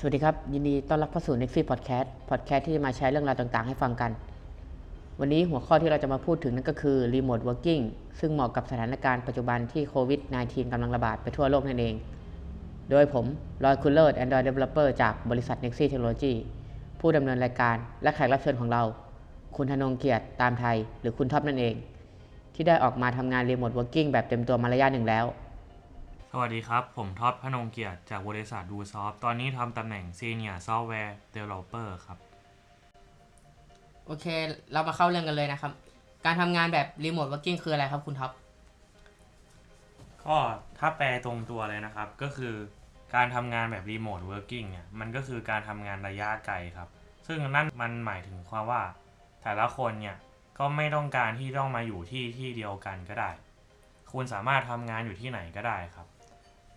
สวัสดีครับ ยินดีต้อนรับเข้าสู่ Nexi Podcast Podcast ที่จะมาแชร์เรื่องราวต่างๆ ให้ฟังกัน วันนี้หัวข้อที่เราจะมาพูดถึงนั่นก็คือ Remote Working ซึ่งเหมาะกับสถานการณ์ปัจจุบันที่โควิด -19 กำลังระบาดไปทั่วโลกนั่นเอง โดยผมลอยคุณเลิศ Android Developer จากบริษัท Nexi Technology ผู้ดำเนินรายการและแขกรับเชิญของเรา คุณธนงเกียรติตามไทย หรือคุณท็อปนั่นเอง ที่ได้ออกมาทำงาน Remote Working แบบเต็มตัวมาระยะหนึ่งแล้ว สวัสดีครับ ผมท็อปพนงเกียรติจากบริษัทดูซอฟตอนนี้ทำตำแหน่ง Senior Software Developer ครับ โอเค เรามาเข้าเรื่องกันเลยนะครับ การทำงานแบบ Remote Working คืออะไรครับคุณท็อป ก็ถ้าแปลตรงตัวเลยนะครับ ก็คือการทำงานแบบ Remote Working เนี่ย มันก็คือการทำงานระยะไกลครับ ซึ่งนั่นมันหมายถึงความว่า แต่ละคนเนี่ย ก็ไม่ต้องการที่ต้องมาอยู่ที่ที่เดียวกันก็ได้ คุณสามารถทำงานอยู่ที่ไหนก็ได้ครับ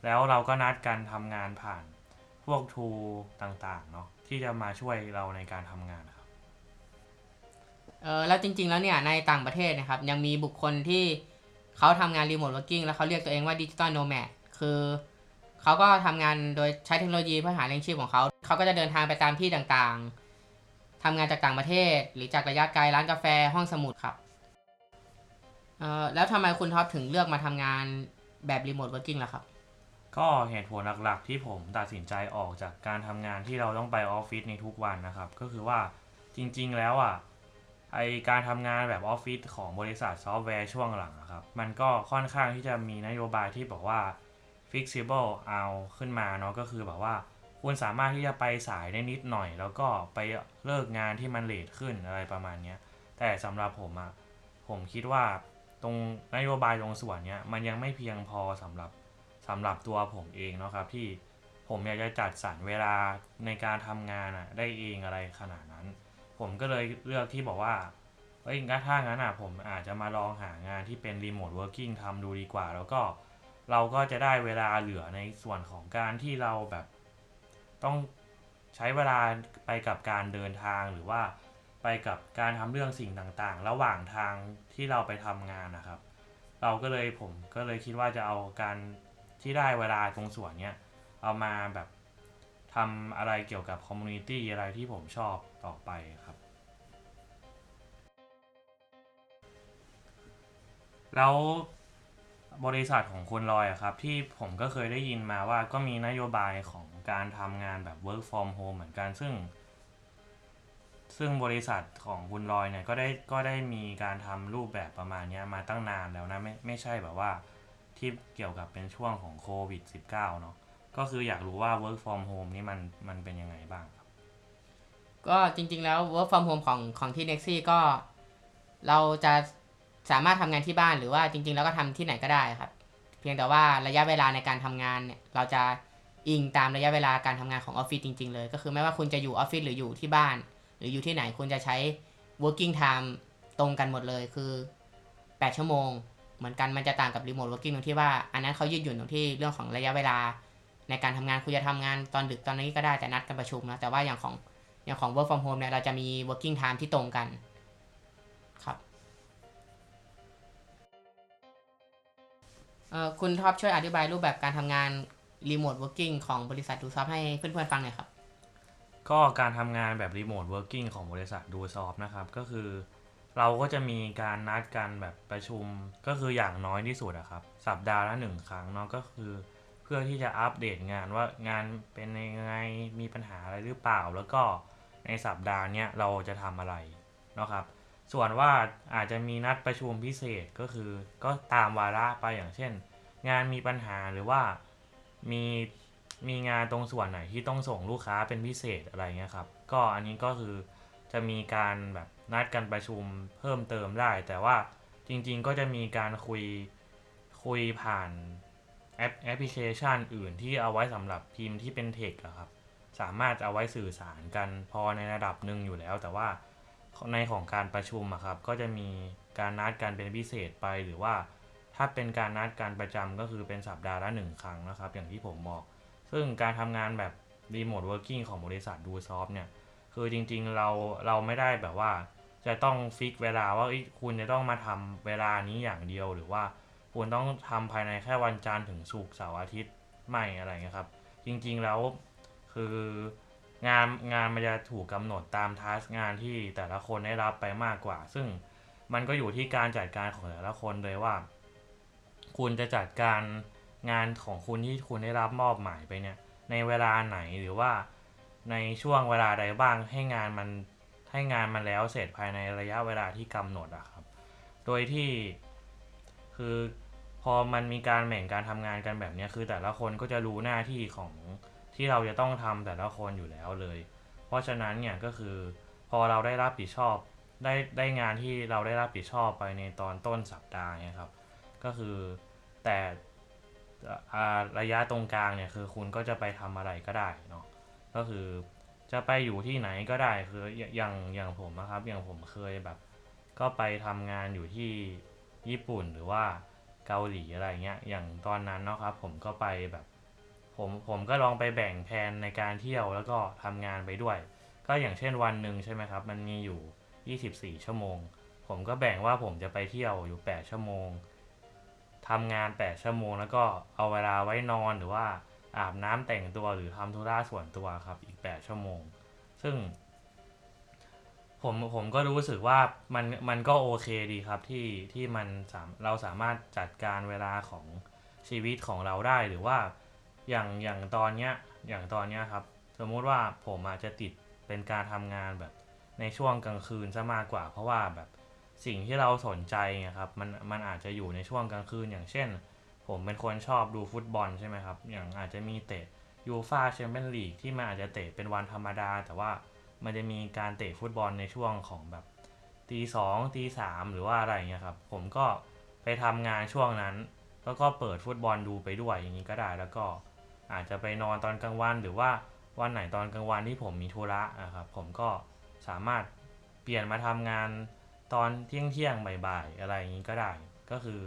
แล้วเราก็นัดกันทำงานผ่านพวกทูต่างๆเนาะที่จะมาช่วยเราในการทำงานครับ เออแล้วจริง ๆ แล้วเนี่ยในต่างประเทศนะครับ ยังมีบุคคลที่เขาทำงาน Remote Working แล้วเขาเรียกตัวเองว่า Digital Nomad คือเขาก็ทำงานโดยใช้เทคโนโลยีเพื่อหาเลี้ยงชีพของเขาเขาก็จะเดินทางไปตามที่ต่างๆทำงานจากต่างประเทศ หรือจากระยะไกลร้านกาแฟห้องสมุดครับเออแล้วทำไมคุณท็อปถึงเลือกมาทำงานแบบ Remote Working ล่ะครับ ก็เหตุผลหลักๆที่ผมตัดสินใจออกจากการทำงานที่เราต้องไปออฟฟิศในทุกวันนะครับ ก็คือว่าจริงๆแล้วอะไอการทำงานแบบออฟฟิศของบริษัทซอฟต์แวร์ช่วงหลังอะครับ มันก็ค่อนข้างที่จะมีนโยบายที่บอกว่า flexible เอาขึ้นมาเนาะก็คือแบบว่า คุณสามารถที่จะไปสายได้นิดหน่อย แล้วก็ไปเลิกงานที่มัน late ขึ้นอะไรประมาณนี้แต่สำหรับผมอะผมคิดว่าตรงนโยบายตรงส่วนเนี้ยมันยังไม่เพียงพอสำหรับ สำหรับตัวผมเองเนาะครับที่ผมอยากจะจัดสรรเวลาในการทำงานอะได้เองอะไรขนาดนั้น ผมก็เลยเลือกที่บอกว่าเอ้ยงั้นถ้างั้นอะผมอาจจะมาลองหางานที่เป็น remote working ทำดูดีกว่า แล้วก็เราก็จะได้เวลาเหลือในส่วนของการที่เราแบบ ต้องใช้เวลาไปกับการเดินทางหรือว่าไปกับการทำเรื่องสิ่งต่างๆ ระหว่างทางที่เราไปทำงานนะครับ เราก็เลยผมก็เลยคิดว่าจะเอาการ ที่ได้เวลาตรงส่วนเนี้ยเอามาแบบทำอะไรเกี่ยวกับคอมมูนิตี้อะไรที่ผมชอบต่อไปครับ แล้วบริษัทของคุณลอยครับ ที่ผมก็เคยได้ยินมาว่าก็มีนโยบายของการทำงานแบบ work from home เหมือนกันซึ่ง ซึ่งบริษัทของคุณลอยเนี่ยก็ได้ก็ได้มีการทำรูปแบบประมาณนี้มาตั้งนานแล้วนะไม่ไม่ใช่แบบว่า ที่เกี่ยวกับเป็นช่วงของโควิด -19 เนาะก็คืออยากรู้ว่า work from home นี่มันมันเป็นยังไงบ้างครับ ก็จริงๆแล้ว work from home ของของที่ Nexi ก็เราจะสามารถทำงานที่บ้านหรือว่าจริง ๆ แล้วก็ทำที่ไหนก็ได้ครับ เพียงแต่ว่าระยะเวลาในการทำงานเนี่ยเราจะอิงตามระยะเวลาการทำงานของออฟฟิศจริง ๆ เลย ก็คือไม่ว่าคุณจะอยู่ออฟฟิศหรืออยู่ที่บ้าน หรืออยู่ที่ไหนคุณจะใช้ working time ตรงกันหมดเลยคือ 8 ชั่วโมง เหมือนกันมันจะต่างกับ remote working ตรงที่ว่าอันนั้นเขายืดหยุ่นตรงที่เรื่องของระยะเวลา ในการทำงานคุณจะทำงานตอนดึกตอนนี้ก็ได้แต่นัดกันประชุมนะแต่ว่าอย่างของอย่างของ work from home เนี่ยเราจะมี working time ที่ตรงกันครับเออคุณท็อปช่วยอธิบายรูปแบบการทำงาน remote working ของบริษัทดูซอฟให้เพื่อนๆฟังหน่อยครับ ก็การทำงานแบบ remote working ของบริษัทดูซอฟนะครับ ก็คือ เราก็จะมีการนัดกันแบบประชุมก็คืออย่างน้อยที่สุดอะครับ สัปดาห์ละหนึ่งครั้งเนาะก็คือ เพื่อที่จะอัปเดตงานว่างานเป็นยังไงมีปัญหาอะไรหรือเปล่า แล้วก็ในสัปดาห์เนี้ยเราจะทำอะไรเนาะครับ ส่วนว่าอาจจะมีนัดประชุมพิเศษก็คือ ก็ตามวาระไปอย่างเช่น งานมีปัญหาหรือว่ามีมีงานตรงส่วนไหนที่ต้องส่งลูกค้าเป็นพิเศษอะไรเงี้ยครับ ก็อันนี้ก็คือจะมีการแบบ นัดกันประชุมเพิ่มเติมได้ แต่ว่าจริงๆก็จะมีการคุยคุยผ่านแอปแอปพลิเคชันอื่นที่เอาไว้สำหรับทีมที่เป็นเทคครับ สามารถเอาไว้สื่อสารกันพอในระดับหนึ่งอยู่แล้ว แต่ว่าในของการประชุมอะครับ ก็จะมีการนัดกันเป็นพิเศษไปหรือว่า ถ้าเป็นการนัดการประจำก็คือเป็นสัปดาห์ละหนึ่งครั้งนะครับ อย่างที่ผมบอก ซึ่งการทำงานแบบ Remote Working ของบริษัทดูซอฟเนี่ยคือจริงๆเราเราไม่ได้แบบว่า จะต้องฟิกเวลาว่าคุณจะต้องมาทำเวลานี้อย่างเดียว หรือว่าคุณต้องทำภายในแค่วันจันทร์ถึงศุกร์เสาร์อาทิตย์ไม่อะไรเงี้ยครับ จริงๆแล้วคืองานงานมันจะถูกกำหนดตามทัสงานที่แต่ละคนได้รับไปมากกว่า ซึ่งมันก็อยู่ที่การจัดการของแต่ละคนเลยว่า คุณจะจัดการงานของคุณที่คุณได้รับมอบหมายไปเนี่ยในเวลาไหนหรือว่าในช่วงเวลาใดบ้างให้งานมัน ให้งานมันแล้วเสร็จภายในระยะเวลาที่กำหนดอะครับ โดยที่คือพอมันมีการแบ่งการทำงานกันแบบนี้คือแต่ละคนก็จะรู้หน้าที่ของที่เราจะต้องทำแต่ละคนอยู่แล้วเลย เพราะฉะนั้นเนี่ยก็คือพอเราได้รับผิดชอบได้ได้งานที่เราได้รับผิดชอบไปในตอนต้นสัปดาห์เนี่ยครับ ก็คือแต่อ่าระยะตรงกลางเนี่ยคือคุณก็จะไปทำอะไรก็ได้เนาะก็คือ จะไปอยู่ที่ไหนก็ได้คืออย่างอย่างผมนะครับ อย่างผมเคยแบบ ก็ไปทำงานอยู่ที่ญี่ปุ่นหรือว่าเกาหลีอะไรเงี้ย อย่างตอนนั้นเนาะครับ ผมก็ไปแบบ ผมผมก็ลองไปแบ่งแผนในการเที่ยวแล้วก็ทำงานไปด้วย ก็อย่างเช่นวันหนึ่งใช่ไหมครับ มันมีอยู่ 24 ชั่วโมง ผมก็แบ่งว่าผมจะไปเที่ยวอยู่ 8 ชั่วโมงทำงาน 8 ชั่วโมง แล้วก็เอาเวลาไว้นอนหรือว่าอาบน้ำแต่งตัวหรือทำธุระส่วนตัวครับ อีก 8 ชั่วโมง ซึ่ง ผมผมก็รู้สึกว่ามันมันก็โอเคดีครับที่ที่มันสามเราสามารถจัดการเวลาของชีวิตของเราได้หรือว่าอย่างอย่างตอนเนี้ยอย่างตอนเนี้ยครับ สมมุติว่าผมอาจจะติดเป็นการทำงานแบบในช่วงกลางคืนซะมากกว่า เพราะว่าแบบสิ่งที่เราสนใจไงครับมันมันอาจจะอยู่ในช่วงกลางคืนอย่างเช่น ผมเป็นคนชอบดูฟุตบอลใช่ไหมครับ อย่างอาจจะมีเตะ ยูฟาแชมเปี้ยนลีกที่มันอาจจะเตะเป็นวันธรรมดา แต่ว่ามันจะมีการเตะฟุตบอลในช่วงของแบบตีสองตีสามหรือว่าอะไรเงี้ยครับ ผมก็ไปทำงานช่วงนั้น แล้วก็เปิดฟุตบอลดูไปด้วยอย่างนี้ก็ได้ แล้วก็อาจจะไปนอนตอนกลางวันหรือว่าวันไหนตอนกลางวันที่ผมมีธุระนะครับ ผมก็สามารถเปลี่ยนมาทำงานตอนเที่ยงเที่ยงบ่ายๆอะไรอย่างนี้ก็ได้ ก็คือ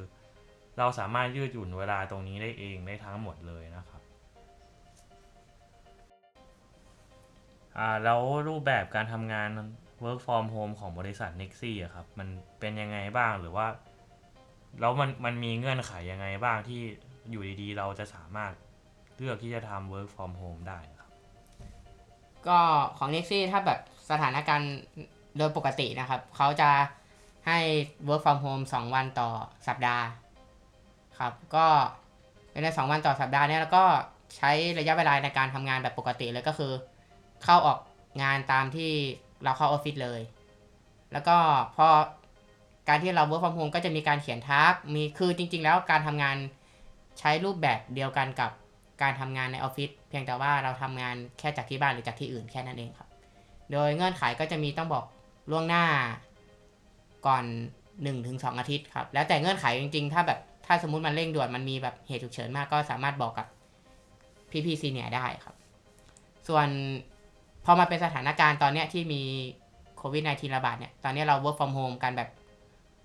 เราสามารถยืดหยุ่นเวลาตรงนี้ได้เองได้ทั้งหมดเลยนะครับ อ่าแล้วรูปแบบการทำงาน work from home ของบริษัท Nexi อะครับ มันเป็นยังไงบ้างหรือว่า แล้วมันมันมีเงื่อนไขยังไงบ้างที่อยู่ดีๆ เราจะสามารถเลือกที่จะทำ work from home ได้ครับ ก็ของ n e x i ถ้าแบบสถานการณ์โดยปกตินะครับ เขาจะให้ work from home 2 วันต่อสัปดาห์ครับ ก็ในสองวันต่อสัปดาห์เนี้ยแล้วก็ใช้ระยะเวลาในการทำงานแบบปกติเลยก็คือ เข้าออกงานตามที่เราเข้าออฟฟิศเลย แล้วก็พอการที่เรา work from home ก็จะมีการเขียนทักมีคือจริง ๆ แล้วการทำงานใช้รูปแบบเดียวกันกับการทำงานในออฟฟิศเพียงแต่ว่าเราทำงานแค่จากที่บ้านหรือจากที่อื่นแค่นั้นเองครับ โดยเงื่อนไขก็จะมีต้องบอกล่วงหน้าก่อน 1-2 อาทิตย์ครับ แล้วแต่เงื่อนไขจริง ๆ ถ้าแบบถ้าสมมุติมันเร่งด่วนมันมีแบบเหตุฉุกเฉินมากก็สามารถบอกกับพี่พีซีเนียได้ครับ ส่วน พอมาเป็นสถานการณ์ตอนเนี้ยที่มีโควิด -19 ระบาดเนี่ย ตอนนี้เรา work from home กันแบบ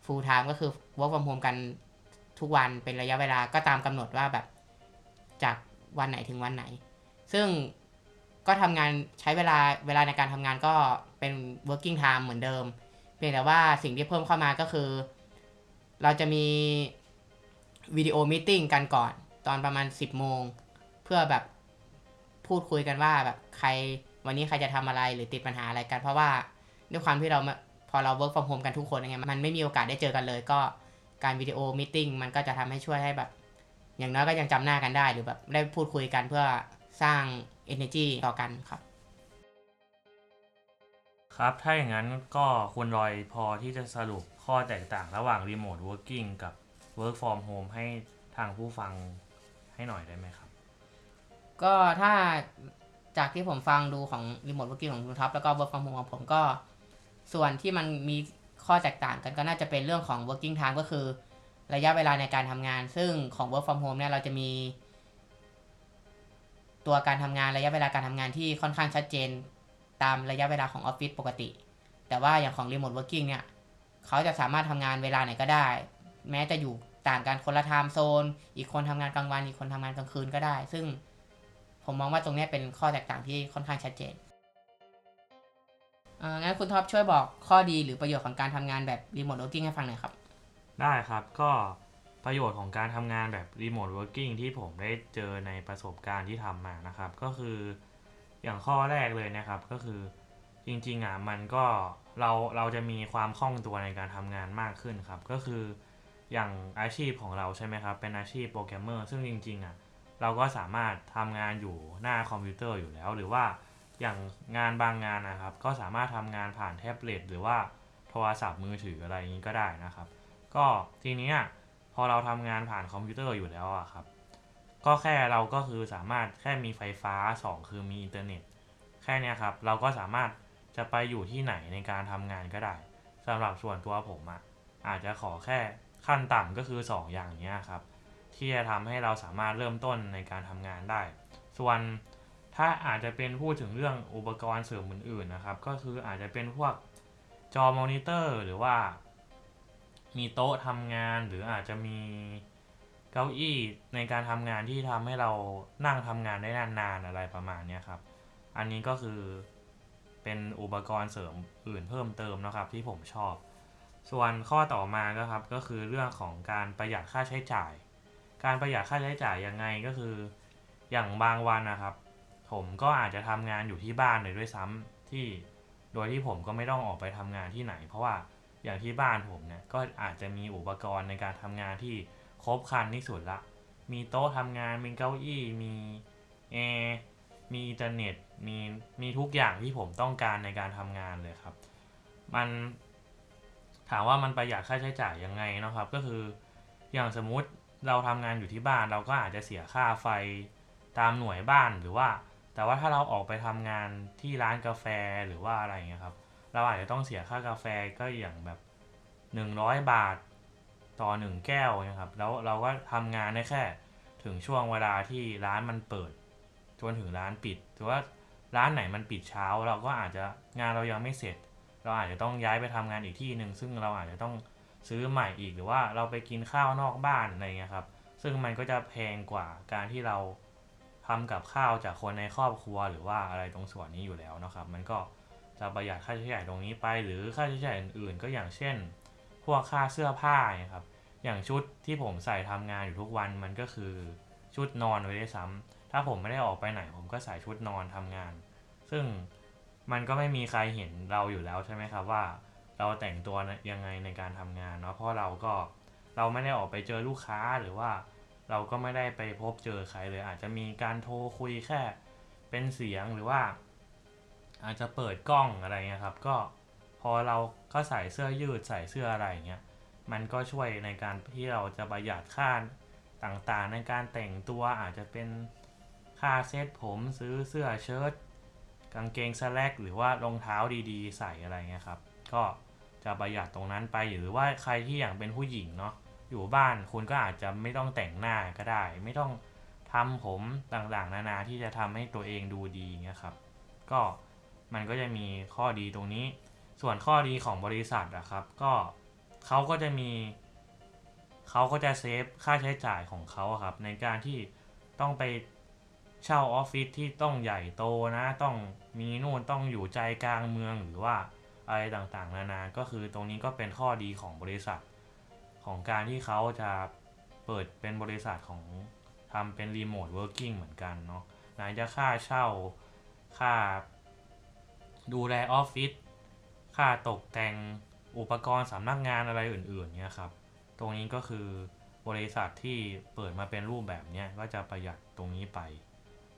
full time ก็คือ work from home กันทุกวันเป็นระยะเวลาก็ตามกำหนดว่าแบบจากวันไหนถึงวันไหน ซึ่งก็ทำงานใช้เวลาเวลาในการทำงานก็เป็น working time เหมือนเดิม เพียงแต่ว่าสิ่งที่เพิ่มเข้ามาก็คือ เราจะมีวิดีโอม e e กันก่อน ตอนประมาณ 10โมงเพื่อแบบพูดคุยกันว่าแบบใคร วันนี้ใครจะทำอะไรหรือติดปัญหาอะไรกัน เพราะว่าด้วยความที่เรามาพอเรา work from home กันทุกคนไงมันไม่มีโอกาสได้เจอกันเลย ก็การวิดีโอม e e มันก็จะทำให้ช่วยให้แบบ อย่างน้อยก็ยังจำหน้ากันได้ หรือแบบได้พูดคุยกันเพื่อสร้าง energy ต่อกันครับครับ ถ้าอย่างนั้นก็คุณรอยพอที่จะสรุปข้อแตกต่างระหว่าง remote working กับ work from home ให้ทางผู้ฟังให้หน่อยได้ไหมครับ ก็ถ้า จากที่ผมฟังดูของ remote working ของคุณท็อปแล้วก็ work from home ของผมก็ ส่วนที่มันมีข้อแตกต่างกันก็น่าจะเป็นเรื่องของ working time ก็คือ ระยะเวลาในการทำงาน ซึ่งของ work from home เนี่ยเราจะมี ตัวการทำงานระยะเวลาการทำงานที่ค่อนข้างชัดเจน ตามระยะเวลาของออฟฟิศปกติ แต่ว่าอย่างของ remote working เนี่ยเขาจะสามารถทำงานเวลาไหนก็ได้ แม้จะอยู่ต่างกันคนละไทม์โซน อีกคนทำงานกลางวัน อีกคนทำงานกลางคืนก็ได้ ซึ่ง ผมมองว่าตรงนี้เป็นข้อแตกต่างที่ค่อนข้างชัดเจนเอองั้นคุณท็อปช่วยบอกข้อดีหรือประโยชน์ของการทำงานแบบ remote working ให้ฟังหน่อยครับ ได้ครับก็ประโยชน์ของการทำงานแบบ remote working ที่ผมได้เจอในประสบการณ์ที่ทำมานะครับ ก็คืออย่างข้อแรกเลยนะครับก็คือจริงๆอะมันก็เราเราจะมีความคล่องตัวในการทำงานมากขึ้นครับ ก็คืออย่างอาชีพของเราใช่ไหมครับ เป็นอาชีพโปรแกรมเมอร์ซึ่งจริงๆอะ เราก็สามารถทำงานอยู่หน้าคอมพิวเตอร์อยู่แล้ว หรือว่าอย่างงานบางงานนะครับ ก็สามารถทำงานผ่านแท็บเล็ตหรือว่าโทรศัพท์มือถืออะไรอย่างนี้ก็ได้นะครับ ก็ทีนี้พอเราทำงานผ่านคอมพิวเตอร์อยู่แล้วอะครับ ก็แค่เราก็คือสามารถแค่มีไฟฟ้า 2 คือมีอินเทอร์เน็ตแค่นี้ครับ เราก็สามารถจะไปอยู่ที่ไหนในการทำงานก็ได้สำหรับส่วนตัวผมอะอาจจะขอแค่ขั้นต่ำก็คือ 2 อย่างนี้ครับ ที่จะทำให้เราสามารถเริ่มต้นในการทำงานได้ ส่วนถ้าอาจจะเป็นพูดถึงเรื่องอุปกรณ์เสริมอื่นๆนะครับ ก็คืออาจจะเป็นพวกจอมอนิเตอร์หรือว่า มีโต๊ะทำงานหรืออาจจะมีเก้าอี้ในการทำงานที่ทำให้เรานั่งทำงานได้นานๆอะไรประมาณนี้ครับ อันนี้ก็คือเป็นอุปกรณ์เสริมอื่นเพิ่มเติมนะครับที่ผมชอบ ส่วนข้อต่อมาก็ครับก็คือเรื่องของการประหยัดค่าใช้จ่าย การประหยัดค่าใช้จ่ายยังไงก็คือ อย่างบางวันนะครับ ผมก็อาจจะทำงานอยู่ที่บ้านเลยด้วยซ้ำที่โดยที่ผมก็ไม่ต้องออกไปทำงานที่ไหน เพราะว่าอย่างที่บ้านผมเนี่ยก็อาจจะมีอุปกรณ์ในการทำงานที่ครบครันที่สุดละ มีโต๊ะทำงาน มีเก้าอี้ มีแอร์มีอินเทอร์เน็ต มีมีทุกอย่างที่ผมต้องการในการทำงานเลยครับ มันถามว่ามันประหยัดค่าใช้จ่ายยังไงนะครับ ก็คืออย่างสมมุติ เราทำงานอยู่ที่บ้านเราก็อาจจะเสียค่าไฟตามหน่วยบ้านหรือว่า แต่ว่าถ้าเราออกไปทำงานที่ร้านกาแฟหรือว่าอะไรอย่างเงี้ยครับ เราอาจจะต้องเสียค่ากาแฟก็อย่างแบบ 100 บาทต่อ 1 แก้วนะครับ แล้วเราก็ทำงานได้แค่ถึงช่วงเวลาที่ร้านมันเปิดจนถึงร้านปิดถือว่าร้านไหนมันปิดเช้า เราก็อาจจะงานเรายังไม่เสร็จ เราอาจจะต้องย้ายไปทำงานอีกที่หนึ่งซึ่งเราอาจจะต้อง ซื้อใหม่อีกหรือว่าเราไปกินข้าวนอกบ้านอะไรเงี้ยครับ ซึ่งมันก็จะแพงกว่าการที่เราทำกับข้าวจากคนในครอบครัวหรือว่าอะไรตรงส่วนนี้อยู่แล้วนะครับ มันก็จะประหยัดค่าใช้จ่ายตรงนี้ไป หรือค่าใช้จ่ายอื่นๆ ก็อย่างเช่น พวกค่าเสื้อผ้าเนี่ยครับ อย่างชุดที่ผมใส่ทำงานอยู่ทุกวันมันก็คือชุดนอนไว้ด้ซ้ำถ้าผมไม่ได้ออกไปไหน ผมก็ใส่ชุดนอนทำงาน ซึ่งมันก็ไม่มีใครเห็นเราอยู่แล้วใช่ไหมครับว่า เราแต่งตัวยังไงในการทำงานเนาะเพราะเราก็เราไม่ได้ออกไปเจอลูกค้าหรือว่าเราก็ไม่ได้ไปพบเจอใครเลย อาจจะมีการโทรคุยแค่เป็นเสียงหรือว่า อาจจะเปิดกล้องอะไรเงี้ยครับ ก็พอเราก็ใส่เสื้อยืดใส่เสื้ออะไรเงี้ยมันก็ช่วยในการที่เราจะประหยัดค่าต่างๆ ในการแต่งตัวอาจจะเป็นค่าเซ็ตผมซื้อเสื้อเชิ้ตกางเกงสแลกหรือว่ารองเท้าดีๆ ใส่อะไรเงี้ยครับ ก็ จะประหยัดตรงนั้นไปหรือว่าใครที่อย่างเป็นผู้หญิงเนาะอยู่บ้านคุณก็อาจจะไม่ต้องแต่งหน้าก็ได้ ไม่ต้องทำผมต่างๆ นานาที่จะทำให้ตัวเองดูดีเงี้ยครับ ก็มันก็จะมีข้อดีตรงนี้ ส่วนข้อดีของบริษัทอะครับ ก็เขาก็จะมีเขาก็จะเซฟค่าใช้จ่ายของเขาครับ ในการที่ต้องไปเช่าออฟฟิศที่ต้องใหญ่โตนะ ต้องมีนู่นต้องอยู่ใจกลางเมืองหรือว่า อะไรต่างๆ นานา ก็คือตรงนี้ก็เป็นข้อดีของบริษัท ของการที่เขาจะเปิดเป็นบริษัทของทำเป็น remote working เหมือนกันเนาะไหนจะค่าเช่า ค่า ดูแลออฟฟิศ ค่าตกแต่งอุปกรณ์สำนักงานอะไรอื่นๆเนี่ยครับ ตรงนี้ก็คือบริษัทที่เปิดมาเป็นรูปแบบเนี้ยก็จะประหยัดตรงนี้ไป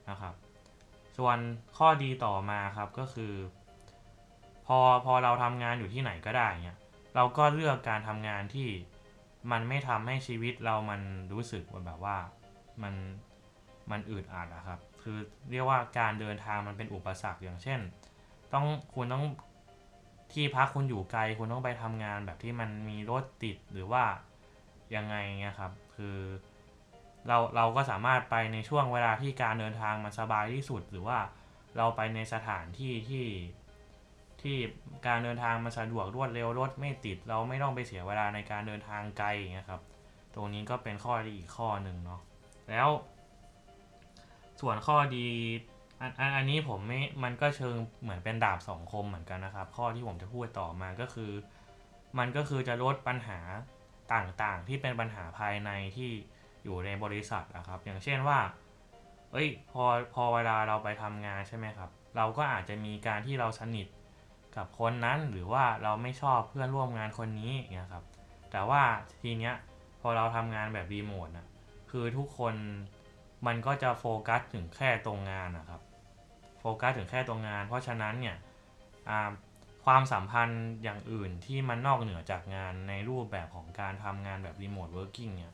นะครับ ส่วนข้อดีต่อมาครับก็คือ อพอเราทำงานอยู่ที่ไหนก็ได้เนี่ยเราก็เลือกการทำงานที่มันไม่ทำให้ชีวิตเรามันรู้สึกว่าแบบว่ามันมันอึดอัดอะครับ คือเรียกว่าการเดินทางมันเป็นอุปสรรคอย่างเช่น ต้องคุณต้องที่พักคุณอยู่ไกลคุณต้องไปทำงานแบบที่มันมีรถติดหรือว่ายังไงเงี้ยครับ คือเราเราก็สามารถไปในช่วงเวลาที่การเดินทางมันสบายที่สุด หรือว่าเราไปในสถานที่ที่ ที่การเดินทางมันสะดวกรวดเร็วรถไม่ติด เราไม่ต้องไปเสียเวลาในการเดินทางไกลอย่างเงี้ยครับ ตรงนี้ก็เป็นข้อดีอีกข้อหนึ่งเนาะแล้ว ส่วนข้อดีอันอันอันนี้ผมไม่มันก็เชิงเหมือนเป็นดาบสองคมเหมือนกันนะครับ ข้อที่ผมจะพูดต่อมาก็คือ มันก็คือจะลดปัญหาต่างๆ ที่เป็นปัญหาภายในที่อยู่ในบริษัทนะครับ อย่างเช่นว่า เอ้ยพอพอเวลาเราไปทำงานใช่ไหมครับ เราก็อาจจะมีการที่เราสนิท กับคนนั้นหรือว่าเราไม่ชอบเพื่อนร่วมงานคนนี้อย่างเงี้ยครับ แต่ว่าทีเนี้ยพอเราทำงานแบบรีโมทนะคือทุกคนมันก็จะโฟกัสถึงแค่ตรงงานนะครับ โฟกัสถึงแค่ตรงงาน เพราะฉะนั้นเนี่ยความสัมพันธ์อย่างอื่นที่มันนอกเหนือจากงานในรูปแบบของการทำงานแบบ remote working เนี่ย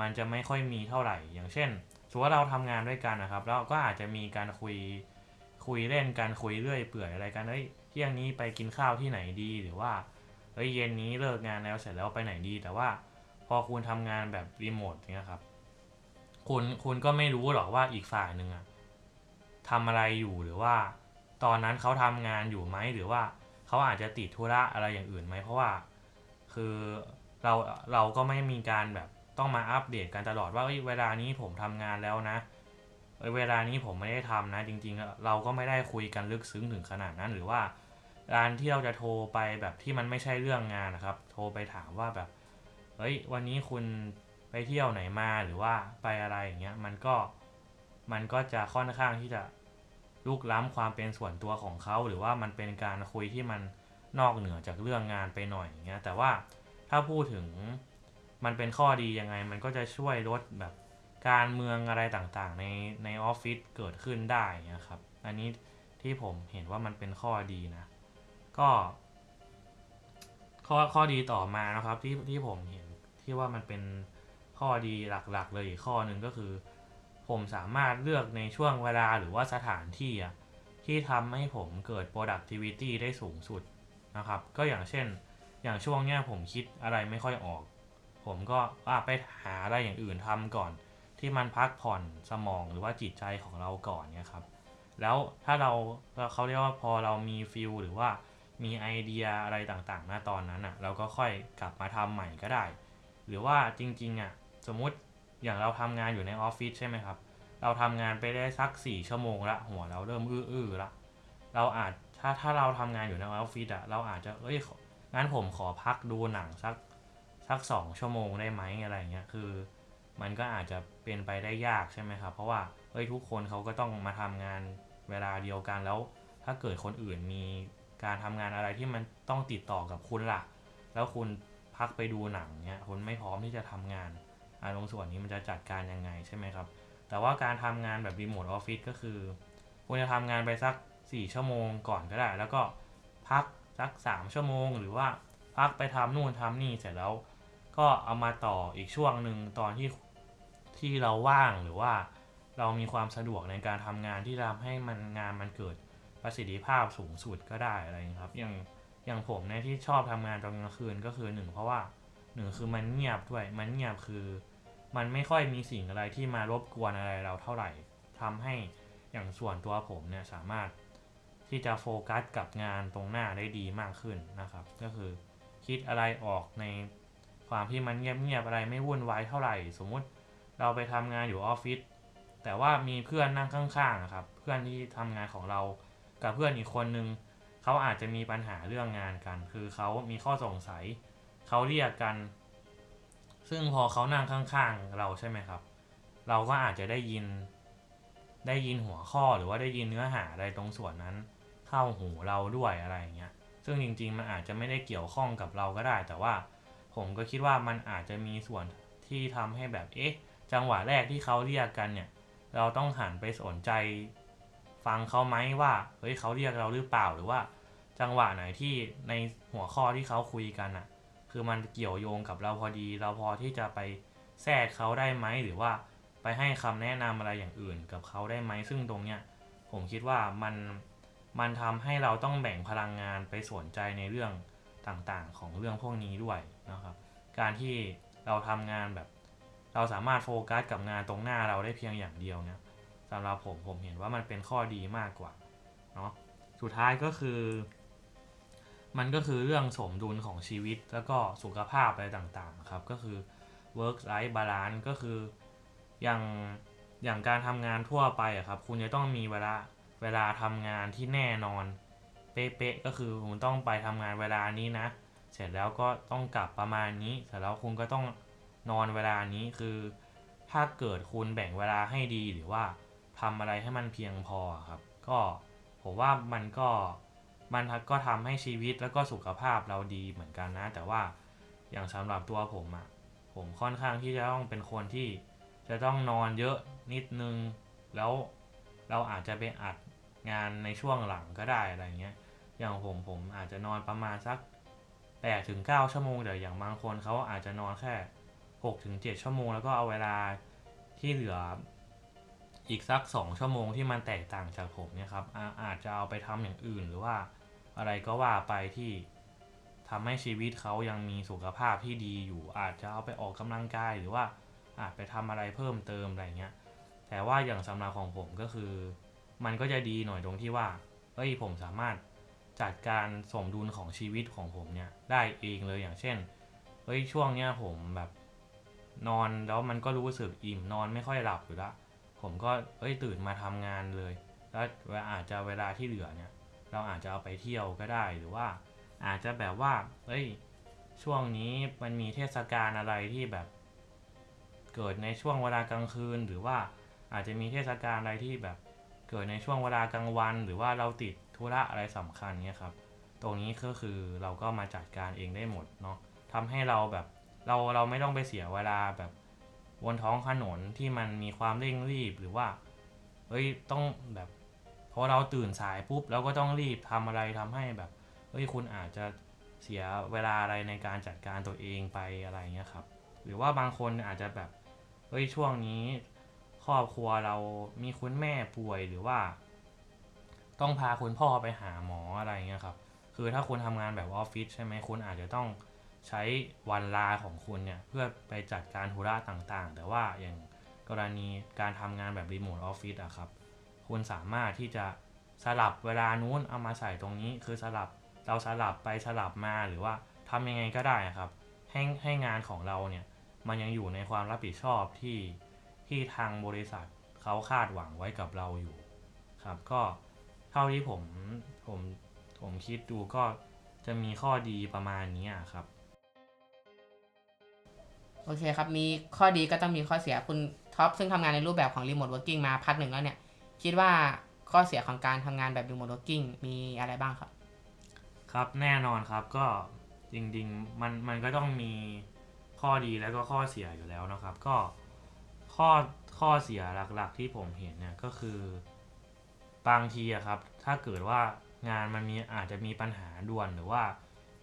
มันจะไม่ค่อยมีเท่าไหร่ อย่างเช่นสมมติว่าเราทำงานด้วยกันนะครับแล้วก็อาจจะมีการคุยคุยเล่นกันคุยเรื่อยเปื่อยอะไรกันเฮ้ย เที่ยงนี้ไปกินข้าวที่ไหนดีหรือว่าเฮ้ยเย็นนี้เลิกงานแล้วเสร็จแล้วไปไหนดี แต่ว่าพอคุณทำงานแบบรีโมทเนี่ยครับคุณคุณก็ไม่รู้หรอกว่าอีกฝ่ายหนึ่งอะทำอะไรอยู่หรือว่า ตอนนั้นเขาทำงานอยู่ไหมหรือว่าเขาอาจจะติดธุระอะไรอย่างอื่นไหมเพราะว่า คือเราเราก็ไม่มีการแบบต้องมาอัปเดตกันตลอดว่าเอ้เวลานี้ผมทำงานแล้วนะเอ้เวลานี้ผมไม่ได้ทำนะ จริง ๆ เราก็ไม่ได้คุยกันลึกซึ้งถึงขนาดนั้นหรือว่า การที่เราจะโทรไปแบบที่มันไม่ใช่เรื่องงานนะครับ โทรไปถามว่าแบบเฮ้ยวันนี้คุณไปเที่ยวไหนมาหรือว่าไปอะไรอย่างเงี้ยมันก็มันก็จะค่อนข้างที่จะลุกล้ำความเป็นส่วนตัวของเขา หรือว่ามันเป็นการคุยที่มันนอกเหนือจากเรื่องงานไปหน่อยอย่างเงี้ยแต่ว่าถ้าพูดถึงมันเป็นข้อดียังไง มันก็จะช่วยลดแบบการเมืองอะไรต่างๆ ในในออฟฟิศเกิดขึ้นได้นะครับ อันนี้ที่ผมเห็นว่ามันเป็นข้อดีนะ ก็ข้อข้อดีต่อมานะครับที่ที่ผมเห็นที่ว่ามันเป็นข้อดีหลักๆ เลยข้อหนึ่งก็คือ ผมสามารถเลือกในช่วงเวลาหรือว่าสถานที่ที่ทำให้ผมเกิด productivity ได้สูงสุดนะครับ ก็อย่างเช่น อย่างช่วงเนี้ยผมคิดอะไรไม่ค่อยออก ผมก็ว่าไปหาอะไรอย่างอื่นทำก่อน ที่มันพักผ่อนสมองหรือว่าจิตใจของเราก่อนเนี่ยครับ แล้วถ้าเราเขาเรียกว่าพอเรามี feel หรือว่า มีไอเดียอะไรต่างๆณตอนนั้นอะ เราก็ค่อยกลับมาทำใหม่ก็ได้ หรือว่าจริงๆอะสมมติอย่างเราทำงานอยู่ในออฟฟิศใช่ไหมครับ เราทำงานไปได้สักสี่ชั่วโมงละหัวเราเริ่มอื้อๆละเราอาจถ้าถ้าเราทำงานอยู่ในออฟฟิศอะเราอาจจะเอ้ยงั้นผมขอพักดูหนังสักสักสองชั่วโมงได้ไหมอะไรเงี้ยคือ มันก็อาจจะเป็นไปได้ยากใช่ไหมครับ เพราะว่าเอ้ยทุกคนเขาก็ต้องมาทำงานเวลาเดียวกันแล้ว ถ้าเกิดคนอื่นมี การทำงานอะไรที่มันต้องติดต่อกับคุณล่ะ แล้วคุณพักไปดูหนังเนี้ยคุณไม่พร้อมที่จะทำงานอ่าตรงส่วนนี้มันจะจัดการยังไงใช่ไหมครับ แต่ว่าการทำงานแบบรีโมทออฟฟิศก็คือคุณจะทำงานไปสัก 4 ชั่วโมงก่อนก็ได้ แล้วก็พักสัก 3 ชั่วโมง หรือว่าพักไปทำนู่นทำนี่เสร็จแล้ว ก็เอามาต่ออีกช่วงหนึ่งตอนที่ที่เราว่างหรือว่าเรามีความสะดวกในการทำงานที่ทำให้มันงานมันเกิด ประสิทธิภาพสูงสุดก็ได้อะไรอย่างนี้ครับอย่างอย่างผมเนี่ยที่ชอบทำงานตอนกลางคืนก็คือหนึ่งเพราะว่าหนึ่งคือมันเงียบด้วยมันเงียบคือ มันไม่ค่อยมีสิ่งอะไรที่มารบกวนอะไรเราเท่าไหร่ทำให้อย่างส่วนตัวผมเนี่ยสามารถที่จะโฟกัสกับงานตรงหน้าได้ดีมากขึ้นนะครับ ก็คือคิดอะไรออกในความที่มันเงียบๆอะไรไม่วุ่นวายเท่าไหร่ สมมุติเราไปทำงานอยู่ออฟฟิศแต่ว่ามีเพื่อนนั่งข้างๆครับ เพื่อนที่ทำงานของเรา กับเพื่อนอีกคนนึงเขาอาจจะมีปัญหาเรื่องงานกัน คือเขามีข้อสงสัยเขาเรียกกัน ซึ่งพอเขานั่งข้างๆเราใช่ไหมครับ เราก็อาจจะได้ยินได้ยินหัวข้อหรือว่าได้ยินเนื้อหาอะไรตรงส่วนนั้น เข้าหูเราด้วยอะไรอย่างเงี้ยซึ่งจริงๆมันอาจจะไม่ได้เกี่ยวข้องกับเราก็ได้ แต่ว่าผมก็คิดว่ามันอาจจะมีส่วนที่ทำให้แบบเอ๊ะ จังหวะแรกที่เขาเรียกกันเนี่ย เราต้องหันไปสนใจ ฟังเขาไหมว่าเฮ้ยเขาเรียกเราหรือเปล่าหรือว่า จังหวะไหนที่ในหัวข้อที่เขาคุยกันอะ่ะ คือมันเกี่ยวโยงกับเราพอดี เราพอที่จะไปแทรกเขาได้ไหมหรือว่าไปให้คำแนะนำอะไรอย่างอื่นกับเขาได้ไหมซึ่งตรงเนี้ยผมคิดว่ามันมันทำให้เราต้องแบ่งพลังงานไปสนใจในเรื่องต่างๆ ของเรื่องพวกนี้ด้วยนะครับ การที่เราทำงานแบบ เราสามารถโฟกัสกับงานตรงหน้าเราได้เพียงอย่างเดียวเนี่ยำหรับผมผมเห็นว่ามันเป็นข้อดีมากกว่าเนาะสุดท้ายก็คือ มันก็คือเรื่องสมดุลของชีวิตแล้วก็สุขภาพอะไรต่างๆครับ ก็คือ work life balance ก็คืออย่างอย่างการทำงานทั่วไปอะครับ คุณจะต้องมีเวลาเวลาทำงานที่แน่นอน เป๊ะๆก็คือคุณต้องไปทำงานเวลานี้นะ เสร็จแล้วก็ต้องกลับประมาณนี้เสร็จแล้วคุณก็ต้องนอนเวลานี้คือ ถ้าเกิดคุณแบ่งเวลาให้ดีหรือว่า ทำอะไรให้มันเพียงพอครับ ก็ผมว่ามันก็มันก็ทำให้ชีวิตแล้วก็สุขภาพเราดีเหมือนกันนะ แต่ว่าอย่างสำหรับตัวผมอะผมค่อนข้างที่จะต้องเป็นคนที่จะต้องนอนเยอะนิดนึง แล้วเราอาจจะไปอัดงานในช่วงหลังก็ได้อะไรเงี้ย อย่างผมผมอาจจะนอนประมาณสัก8ถึง9ชั่วโมงแต่อย่างบางคนเขาอาจจะนอนแค่6ถึง7ชั่วโมง แล้วก็เอาเวลาที่เหลือ อีกสัก 2 ชั่วโมงที่มันแตกต่างจากผมเนี่ยครับอาอาจจะเอาไปทำอย่างอื่นหรือว่าอะไรก็ว่าไปที่ทำให้ชีวิตเขายังมีสุขภาพที่ดีอยู่ อาจจะเอาไปออกกำลังกายหรือว่าอาจไปทำอะไรเพิ่มเติมอะไรเงี้ยแต่ว่าอย่างสำหรับของผมก็คือ มันก็จะดีหน่อยตรงที่ว่าเอ้ยผมสามารถจัดการสมดุลของชีวิตของผมเนี่ยได้เองเลยอย่างเช่นเฮ้ยช่วงเนี้ยผมแบบนอนแล้วมันก็รู้สึกอิ่มนอนไม่ค่อยหลับอยู่ละ ผมก็เอ้ยตื่นมาทำงานเลย แล้วอาจจะเวลาที่เหลือเนี่ย เราอาจจะเอาไปเที่ยวก็ได้หรือว่า อาจจะแบบว่าเอ้ยช่วงนี้มันมีเทศกาลอะไรที่แบบ เกิดในช่วงเวลากลางคืน หรือว่าอาจจะมีเทศกาลอะไรที่แบบ เกิดในช่วงเวลากลางวัน หรือว่าเราติดธุระอะไรสำคัญเนี่ยครับ ตรงนี้ก็คือเราก็มาจัดการเองได้หมดเนาะทำให้เราแบบเราเราไม่ต้องไปเสียเวลาแบบ บนท้องถนนที่มันมีความเร่งรีบหรือว่าเฮ้ยต้องแบบพอเราตื่นสายปุ๊บเราก็ต้องรีบทำอะไรทำให้แบบเฮ้ยคุณอาจจะเสียเวลาอะไรในการจัดการตัวเองไปอะไรเงี้ยครับหรือว่าบางคนอาจจะแบบเฮ้ยช่วงนี้ครอบครัวเรามีคุณแม่ป่วยหรือว่า ต้องพาคุณพ่อไปหาหมออะไรเงี้ยครับ คือถ้าคุณทำงานแบบออฟฟิศใช่ไหมคุณอาจจะต้อง ใช้วันลาของคุณเนี่ยเพื่อไปจัดการธุระต่างๆ แต่ว่าอย่างกรณีการทำงานแบบรีโมทออฟฟิศอะครับ คุณสามารถที่จะสลับเวลานู้นเอามาใส่ตรงนี้ คือสลับเราสลับไปสลับมาหรือว่าทำยังไงก็ได้อะครับ ให้ให้งานของเราเนี่ยมันยังอยู่ในความรับผิดชอบที่ที่ทางบริษัทเขาคาดหวังไว้กับเราอยู่ครับ ก็เท่าที่ผมผมผมคิดดูก็จะมีข้อดีประมาณนี้อะครับ โอเคครับ มีข้อดีก็ต้องมีข้อเสียคุณท็อปซึ่งทำงานในรูปแบบของ remote working มาพักหนึ่งแล้วเนี่ย คิดว่าข้อเสียของการทำงานแบบ remote working มีอะไรบ้างครับ ครับแน่นอนครับก็จริงๆมันมันก็ต้องมีข้อดีแล้วก็ข้อเสียอยู่แล้วนะครับ ก็ข้อข้อเสียหลักๆ ที่ผมเห็นเนี่ยก็คือบางทีอะครับ ถ้าเกิดว่างานมันมีอาจจะมีปัญหาด่วนหรือว่า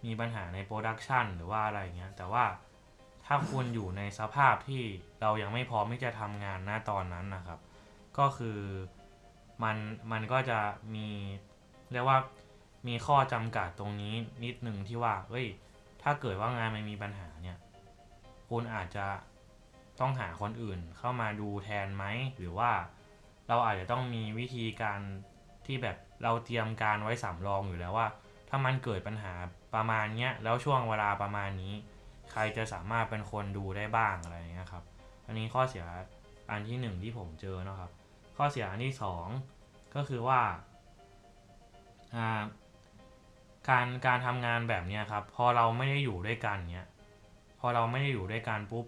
มีปัญหาใน production หรือว่าอะไรเงี้ยแต่ว่า ถ้าคุณอยู่ในสภาพที่เรายังไม่พร้อมที่จะทำงานหน้าตอนนั้นนะครับ ก็คือมันมันก็จะมีเรียกว่ามีข้อจำกัดตรงนี้นิดหนึ่งที่ว่าเฮ้ยถ้าเกิดว่างานมันมีปัญหาเนี่ยคุณอาจจะต้องหาคนอื่นเข้ามาดูแทนไหมหรือว่าเราอาจจะต้องมีวิธีการที่แบบเราเตรียมการไว้สำรองอยู่แล้วว่า ถ้ามันเกิดปัญหาประมาณเนี้ยแล้วช่วงเวลาประมาณนี้ ใครจะสามารถเป็นคนดูได้บ้างอะไรอย่างเงี้ยครับ อันนี้ข้อเสียอันที่หนึ่งที่ผมเจอเนะครับ ข้อเสียอันที่สองก็คือว่า การการทำงานแบบเนี้ยครับ พอเราไม่ได้อยู่ด้วยกันเนี้ย พอเราไม่ได้อยู่ด้วยกันปุ๊บ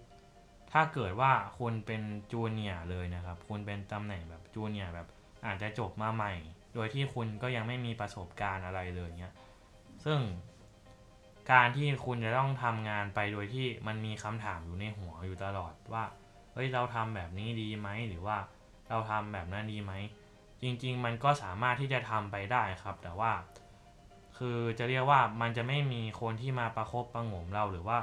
ถ้าเกิดว่าคุณเป็นจูเนียร์เลยนะครับ คุณเป็นตำแหน่งแบบจูเนียร์แบบอาจจะจบมาใหม่ โดยที่คุณก็ยังไม่มีประสบการณ์อะไรเลยเนี้ย ซึ่ง การที่คุณจะต้องทำงานไปโดยที่มันมีคำถามอยู่ในหัวอยู่ตลอดว่า เฮ้ยเราทำแบบนี้ดีไหมหรือว่าเราทำแบบนั้นดีไหม จริง ๆ มันก็สามารถที่จะทำไปได้ครับ แต่ว่า คือจะเรียกว่ามันจะไม่มีคนที่มาประคบประงมเราหรือว่า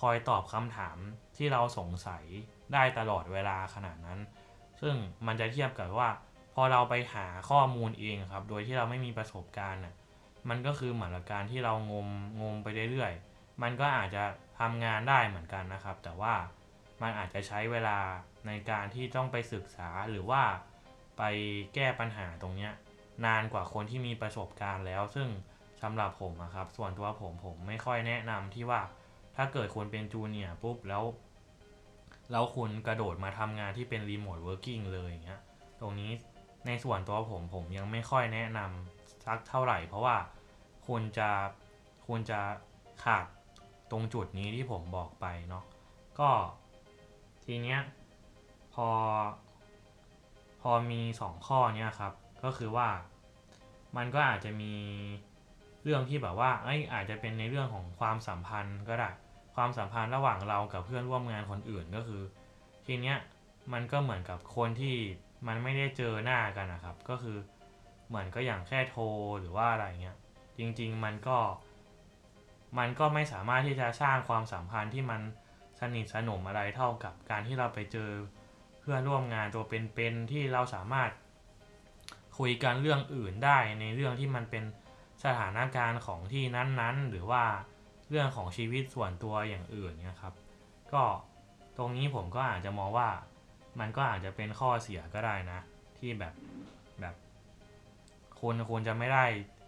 คอยตอบคำถามที่เราสงสัยได้ตลอดเวลาขนาดนั้น ซึ่งมันจะเทียบกับว่า พอเราไปหาข้อมูลเองครับ โดยที่เราไม่มีประสบการณ์น่ะ มันก็คือเหมือนกับการที่เรางมงมไปเรื่อยๆ มันก็อาจจะทำงานได้เหมือนกันนะครับ แต่ว่ามันอาจจะใช้เวลาในการที่ต้องไปศึกษาหรือว่าไปแก้ปัญหาตรงเนี้ยนานกว่าคนที่มีประสบการณ์แล้ว ซึ่งสำหรับผมอะครับ ส่วนตัวผมผมไม่ค่อยแนะนำที่ว่าถ้าเกิดคุณเป็น junior ปุ๊บแล้วแล้วคุณกระโดดมาทำงานที่เป็น remote working เลยอย่างเงี้ยตรงนี้ในส่วนตัวผมผมยังไม่ค่อยแนะนำ สักเท่าไหร่ เพราะว่าคุณจะคุณจะขาดตรงจุดนี้ที่ผมบอกไปเนาะก็ทีเนี้ยพอ พอมีสองข้อเนี้ยครับก็คือว่ามันก็อาจจะมีเรื่องที่แบบว่าเอ้อาจจะเป็นในเรื่องของความสัมพันธ์ก็ได้ความสัมพันธ์ระหว่างเรากับเพื่อนร่วมงานคนอื่นก็คือ ทีเนี้ยมันก็เหมือนกับคนที่มันไม่ได้เจอหน้ากันนะครับ ก็คือ เหมือนก็อย่างแค่โทรหรือว่าอะไรเงี้ยจริง ๆ มันก็ มันก็ไม่สามารถที่จะสร้างความสัมพันธ์ที่มันสนิทสนมอะไรเท่ากับการที่เราไปเจอเพื่อนร่วมงานตัวเป็นๆที่เราสามารถคุยกันเรื่องอื่นได้ในเรื่องที่มันเป็นสถานการณ์ของที่นั้นๆ หรือว่าเรื่องของชีวิตส่วนตัวอย่างอื่นเนี่ยครับ ก็ตรงนี้ผมก็อาจจะมองว่ามันก็อาจจะเป็นข้อเสียก็ได้นะ ที่แบบแบบ คนควรจะไม่ได้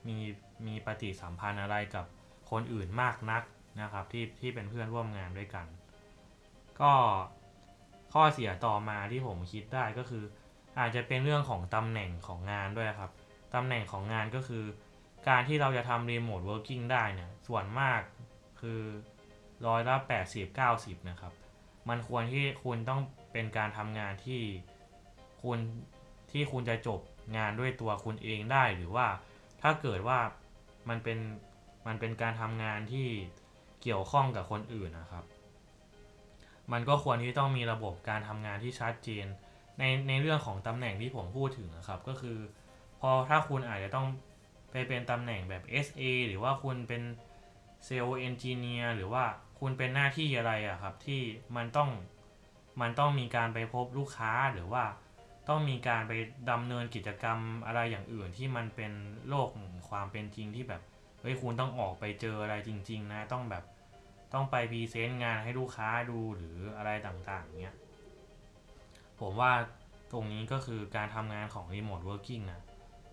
มีมีปฏิสัมพันธ์อะไรกับคนอื่นมากนักนะครับที่ที่เป็นเพื่อนร่วมงานด้วยกัน ก็ข้อเสียต่อมาที่ผมคิดได้ก็คือ อาจจะเป็นเรื่องของตำแหน่งของงานด้วยครับตำแหน่งของงานก็คือ การที่เราจะทำ remote working ได้เนี่ยส่วนมากคือร้อยละ80 90 นะครับ มันควรที่คุณต้องเป็นการทำงานที่คุณที่คุณจะจบ งานด้วยตัวคุณเองได้หรือว่าถ้าเกิดว่ามันเป็นมันเป็นการทำงานที่เกี่ยวข้องกับคนอื่นนะครับ มันก็ควรที่ต้องมีระบบการทำงานที่ชัดเจน ในในเรื่องของตำแหน่งที่ผมพูดถึงนะครับ ก็คือ พอถ้าคุณอาจจะต้องไปเป็นตำแหน่งแบบ SA หรือว่าคุณเป็นsales engineer หรือว่าคุณเป็นหน้าที่อะไรอะครับที่มันต้องมันต้องมีการไปพบลูกค้าหรือว่า ต้องมีการไปดำเนินกิจกรรมอะไรอย่างอื่นที่มันเป็นโลกความเป็นจริงที่แบบเฮ้ยคุณต้องออกไปเจออะไรจริง ๆ นะ ต้องแบบต้องไป present งานให้ลูกค้าดูหรืออะไรต่างๆเนี้ยผมว่าตรงนี้ก็คือการทำงานของ remote working นะ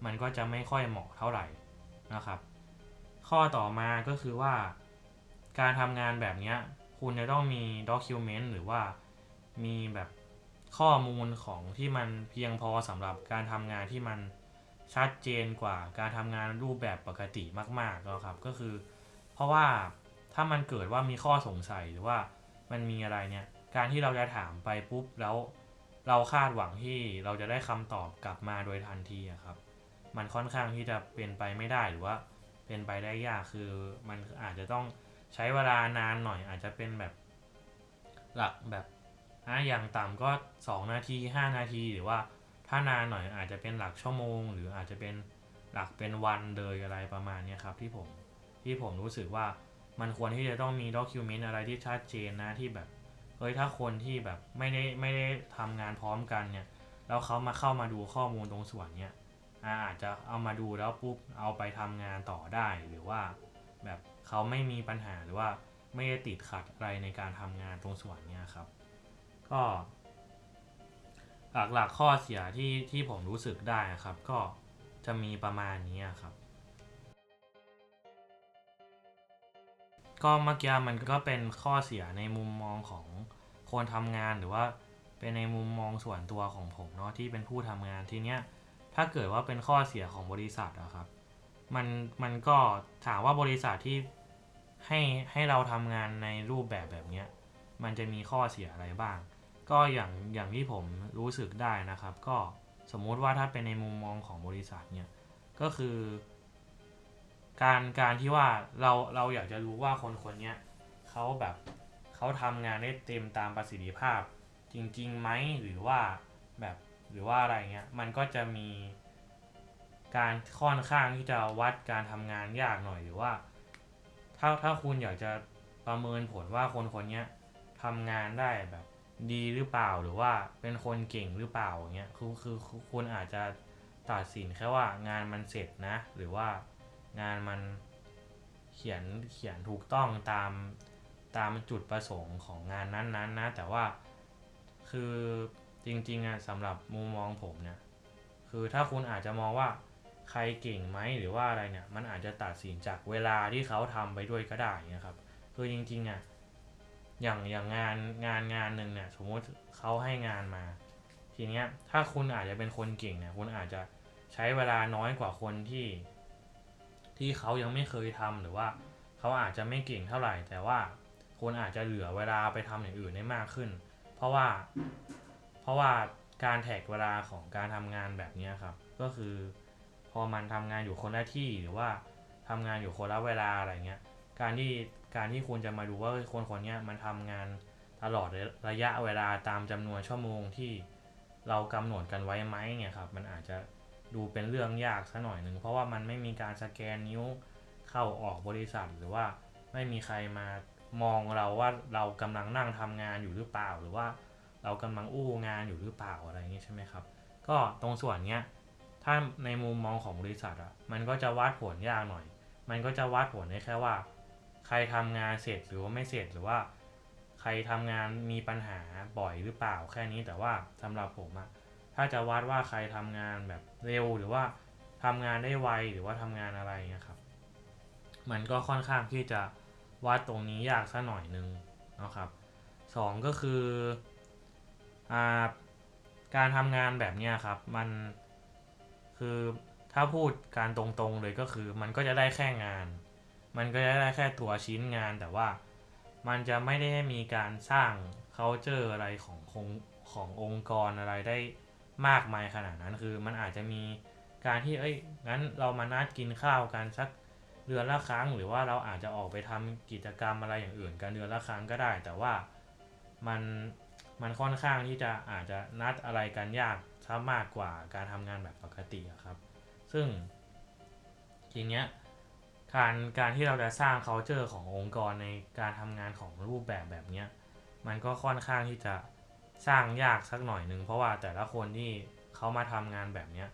มันก็จะไม่ค่อยเหมาะเท่าไหร่นะครับ ข้อต่อมาก็คือว่า การทำงานแบบเนี้ยคุณจะต้องมีด็อกิวเมนต์หรือว่ามีแบบ ข้อมูลของที่มันเพียงพอสำหรับการทำงานที่มันชัดเจนกว่าการทำงานรูปแบบปกติมากๆนะครับ ก็คือ เพราะว่าถ้ามันเกิดว่ามีข้อสงสัยหรือว่ามันมีอะไรเนี่ย การที่เราจะถามไปปุ๊บแล้วเราคาดหวังที่เราจะได้คำตอบกลับมาโดยทันทีครับ มันค่อนข้างที่จะเป็นไปไม่ได้หรือว่าเป็นไปได้ยากคือมันอาจจะต้องใช้เวลานานหน่อยอาจจะเป็นแบบหลักแบบ อะอย่างต่ำก็ 2 นาที 5 นาที หรือว่าถ้านานหน่อยอาจจะเป็นหลักชั่วโมง หรืออาจจะเป็นหลักเป็นวันเลยอะไรประมาณนี้ครับที่ผมที่ผมรู้สึกว่ามันควรที่จะต้องมีด็อกิวเมนต์อะไรที่ชัดเจนนะที่แบบเฮ้ยถ้าคนที่แบบไม่ได้ไม่ได้ทำงานพร้อมกันเนี่ยแล้วเขามาเข้ามาดูข้อมูลตรงส่วนเนี้ยอาอาจจะเอามาดูแล้วปุ๊บเอาไปทำงานต่อได้หรือว่าแบบเขาไม่มีปัญหาหรือว่าไม่ได้ติดขัดอะไรในการทำงานตรงส่วนเนี้ยครับ ก็ หลักๆข้อเสียที่ที่ผมรู้สึกได้ครับ ก็จะมีประมาณนี้ครับ ก็เมื่อกี้มันก็เป็นข้อเสียในมุมมองของคนทำงานหรือว่าเป็นในมุมมองส่วนตัวของผมเนาะที่เป็นผู้ทำงานทีเนี้ยถ้าเกิดว่าเป็นข้อเสียของบริษัทอะครับ มันมันก็ถามว่าบริษัทที่ให้ให้เราทำงานในรูปแบบแบบเนี้ย มันจะมีข้อเสียอะไรบ้าง ก็อย่างอย่างที่ผมรู้สึกได้นะครับ ก็สมมุติว่าถ้าเป็นในมุมมองของบริษัทเนี่ยก็คือ การการที่ว่าเราเราอยากจะรู้ว่าคนคนนี้เขาแบบเขาทำงานได้เต็มตามประสิทธิภาพ จริงๆไหมหรือว่าแบบหรือว่าอะไรเงี้ยมันก็จะมีการค่อนข้างที่จะวัดการทำงานยากหน่อยหรือว่า ถ้าถ้าคุณอยากจะประเมินผลว่าคนคนนี้ทำงานได้แบบ ดีหรือเปล่าหรือว่าเป็นคนเก่งหรือเปล่าอย่างเงี้ยคือคือคุณอาจจะตัดสินแค่ว่างานมันเสร็จนะ หรือว่างานมันเขียนเขียนถูกต้องตามตามจุดประสงค์ของงานนั้นๆนนนะแต่ว่าคือจริงๆอะสำหรับมุมมองผมเนี่ยคือถ้าคุณอาจจะมองว่าใครเก่งไหมหรือว่าอะไรเนี่ยมันอาจจะตัดสินจากเวลาที่เขาทำไปด้วยก็ได้นี่ยครับ คือจริงๆอะ อย่างอย่างงานงานงานหนึ่งเนี่ยสมมติเขาให้งานมา ทีเนี้ยถ้าคุณอาจจะเป็นคนเก่งเนี่ยคุณอาจจะใช้เวลาน้อยกว่าคนที่ ที่เขายังไม่เคยทำหรือว่าเขาอาจจะไม่เก่งเท่าไหร่ แต่ว่าคุณอาจจะเหลือเวลาไปทำอย่างอื่นได้มากขึ้น เพราะว่า เพราะว่าการแท็กเวลาของการทำงานแบบนี้ครับ ก็คือพอมันทำงานอยู่คนละที่หรือว่าทำงานอยู่คนละเวลาอะไรเงี้ย การที่ การที่คุณจะมาดูว่าคนคนนี้มันทำงานตลอดระยะเวลาตามจำนวนชั่วโมงที่เรากำหนดกันไว้ไหมเนี่ยครับ มันอาจจะดูเป็นเรื่องยากสัหน่อยหนึ่งเพราะว่ามันไม่มีการสแกนนิ้วเข้าออกบริษัทหรือว่าไม่มีใครมามองเราว่าเรากำลังนั่งทำงานอยู่หรือเปล่า หรือว่าเรากำลังอู้งานอยู่หรือเปล่าอะไรอย่างนี้ใช่ไหมครับ ก็ตรงส่วนเนี้ยถ้าในมุมมองของบริษัทอะมันก็จะวัดผลยากหน่อย มันก็จะวัดผลได้แค่ว่า ใครทำงานเสร็จหรือว่าไม่เสร็จหรือว่า ใครทำงานมีปัญหาบ่อยหรือเปล่าแค่นี้แต่ว่าสำหรับผมอะถ้าจะวัดว่าใครทำงานแบบเร็วหรือว่าทำงานได้ไวหรือว่าทำงานอะไรเงี้ยครับ มันก็ค่อนข้างที่จะวัดตรงนี้ยากสัหน่อยนึงนะครับสองก็คืออการทำงานแบบเนี้ยครับ มันคือถ้าพูดการตรงๆเลยก็คือมันก็จะได้แค่งาน มันก็จะได้แค่ตัวชิ้นงานแต่ว่ามันจะไม่ได้มีการสร้าง culture อะไรของของขององค์กรอะไรได้มากมายขนาดนั้นคือมันอาจจะมีการที่เอ้ยงั้นเรามานัดกินข้าวกันสักเดือนละครั้ง หรือว่าเราอาจจะออกไปทำกิจกรรมอะไรอย่างอื่นกันเดือนละครั้งก็ได้ แต่ว่ามันมันค่อนข้างที่จะอาจจะนัดอะไรกันยากซะมากกว่าการทำงานแบบปกติครับ ซึ่งทีเนี้ย การการที่เราจะสร้าง culture ขององค์กรในการทำงานของรูปแบบแบบเนี้ยมันก็ค่อนข้างที่จะสร้างยากสักหน่อยหนึ่งเพราะว่าแต่ละคนที่เขามาทำงานแบบเนี้ย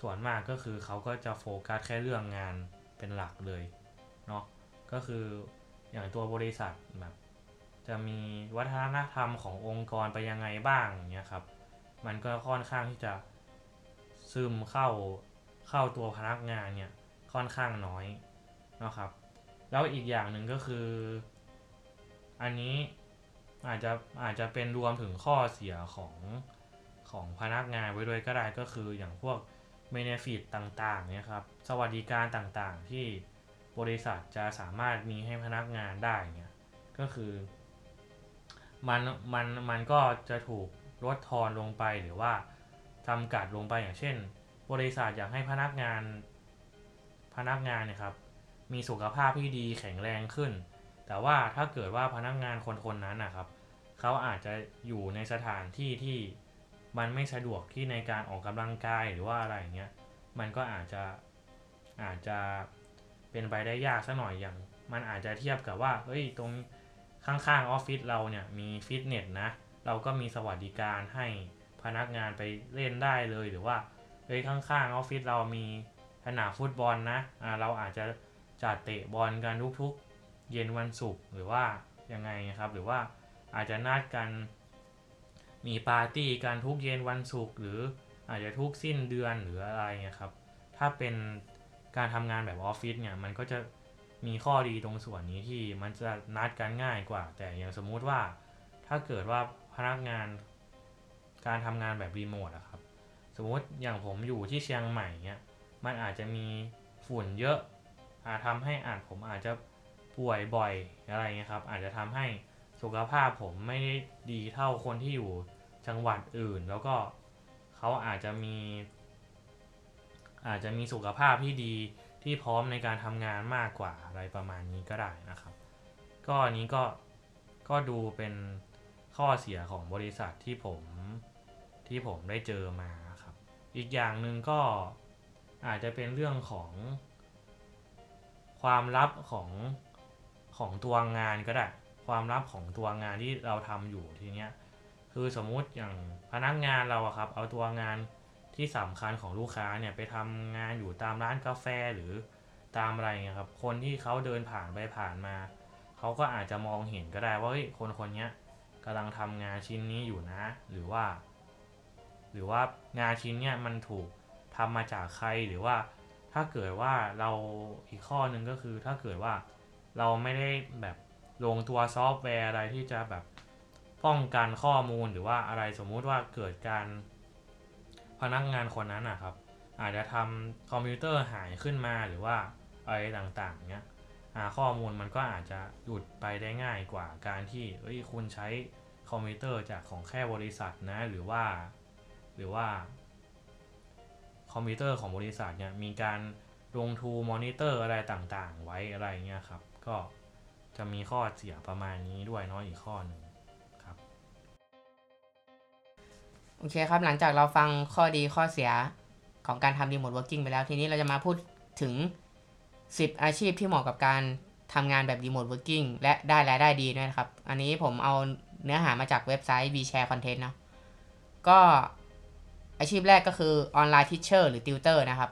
ส่วนมากก็คือเขาก็จะโฟกัสแค่เรื่องงานเป็นหลักเลยเนาะก็คืออย่างตัวบริษัทแบบจะมีวัฒนธรรมขององค์กรไปยังไงบ้างเนี้ยครับ มันก็ค่อนข้างที่จะซึมเข้าเข้าตัวพนักงานเนี่ยค่อนข้างน้อย นะครับ แล้วอีกอย่างหนึ่งก็คือ อันนี้อาจจะอาจจะเป็นรวมถึงข้อเสียของของพนักงานไว้ด้วยก็ได้ก็คืออย่างพวกเมเนฟิตต่างๆเนี่ยครับสวัสดิการต่างๆ ที่บริษัทจะสามารถมีให้พนักงานได้เนี่ยก็คือมันมันมันก็จะถูกลดทอนลงไปหรือว่าจำกัดลงไปอย่างเช่น บริษัทอยากให้พนักงานพนักงานเนี่ยครับ มีสุขภาพที่ดีแข็งแรงขึ้น แต่ว่าถ้าเกิดว่าพนักงานคนคนนั้นนะครับเขาอาจจะอยู่ในสถานที่ที่มันไม่สะดวกที่ในการออกกำลังกายหรือว่าอะไรเงี้ย มันก็อาจจะอาจจะเป็นไปได้ยากสักหน่อยอย่าง มันอาจจะเทียบกับว่าเอ้ยตรงข้างๆออฟฟิศเราเนี่ยมีฟิตเนสนะ เราก็มีสวัสดิการให้พนักงานไปเล่นได้เลยหรือว่าเฮ้ยข้างๆออฟฟิศเรามีสนามฟุตบอลนะอ่าเราอาจจะ จัดเตะบอลกันทุกๆ เย็นวันศุกร์หรือว่ายังไงครับ หรือว่าอาจจะนัดกันมีปาร์ตี้กันทุกเย็นวันศุกร์หรืออาจจะทุกสิ้นเดือนหรืออะไรเงี้ยครับ ถ้าเป็นการทำงานแบบออฟฟิศเนี่ยมันก็จะมีข้อดีตรงส่วนนี้ที่มันจะนัดกันง่ายกว่า แต่อย่างสมมุติว่าถ้าเกิดว่าพนักงานการทำงานแบบรีโมทอะครับ สมมติอย่างผมอยู่ที่เชียงใหม่เนี่ยมันอาจจะมีฝุ่นเยอะ อาจทำให้อาจผมอาจจะป่วยบ่อยอะไรเงี้ยครับ อาจจะทำให้สุขภาพผมไม่ได้ดีเท่าคนที่อยู่จังหวัดอื่น แล้วก็เขาอาจจะมี อาจจะมีสุขภาพที่ดีที่พร้อมในการทำงานมากกว่าอะไรประมาณนี้ก็ได้นะครับ ก็อันนี้ก็ก็ดูเป็นข้อเสียของบริษัทที่ผมที่ผมได้เจอมาครับ อีกอย่างหนึ่งก็อาจจะเป็นเรื่องของ ความลับของของตัวงานก็ได้ ความลับของตัวงานที่เราทำอยู่ทีเนี้ยคือสมมุติอย่างพนักงานเราอะครับ เอาตัวงานที่สำคัญของลูกค้าเนี่ยไปทำงานอยู่ตามร้านกาแฟหรือตามอะไรเงี้ยครับ คนที่เขาเดินผ่านไปผ่านมา เขาก็อาจจะมองเห็นก็ได้ว่าเฮ้ยคนคนนี้กำลังทำงานชิ้นนี้อยู่นะ หรือว่า หรือว่างานชิ้นเนี้ยมันถูกทำมาจากใครหรือว่า ถ้าเกิดว่าเราอีกข้อหนึ่งก็คือถ้าเกิดว่าเราไม่ได้แบบลงตัวซอฟต์แวร์อะไรที่จะแบบป้องกันข้อมูลหรือว่าอะไรสมมุติว่าเกิดการพนักงานคนนั้นนะครับ อาจจะทำคอมพิวเตอร์หายขึ้นมาหรือว่าอะไรต่างๆเนี้ยข้อมูลมันก็อาจจะหลุดไปได้ง่ายกว่าการที่เอ้ยคุณใช้คอมพิวเตอร์จากของแค่บริษัทนะหรือว่า หรือว่า คอมพิวเตอร์ของบริษัทเนี่ยมีการลง tool monitor อะไรต่างๆ ไว้อะไรเงี้ยครับ ก็จะมีข้อเสียประมาณนี้ด้วยเนาะอีกข้อหนึ่งครับ โอเคครับหลังจากเราฟังข้อดีข้อเสียของการทำ remote working ไปแล้ว ทีนี้เราจะมาพูดถึง 10 อาชีพที่เหมาะกับการทำงานแบบ remote working และได้รายได้ดีด้วยนะครับ อันนี้ผมเอาเนื้อหามาจากเว็บไซต์ vshare content เนาะก็ อาชีพแรกก็คือ online teacher หรือติวเตอร์นะครับ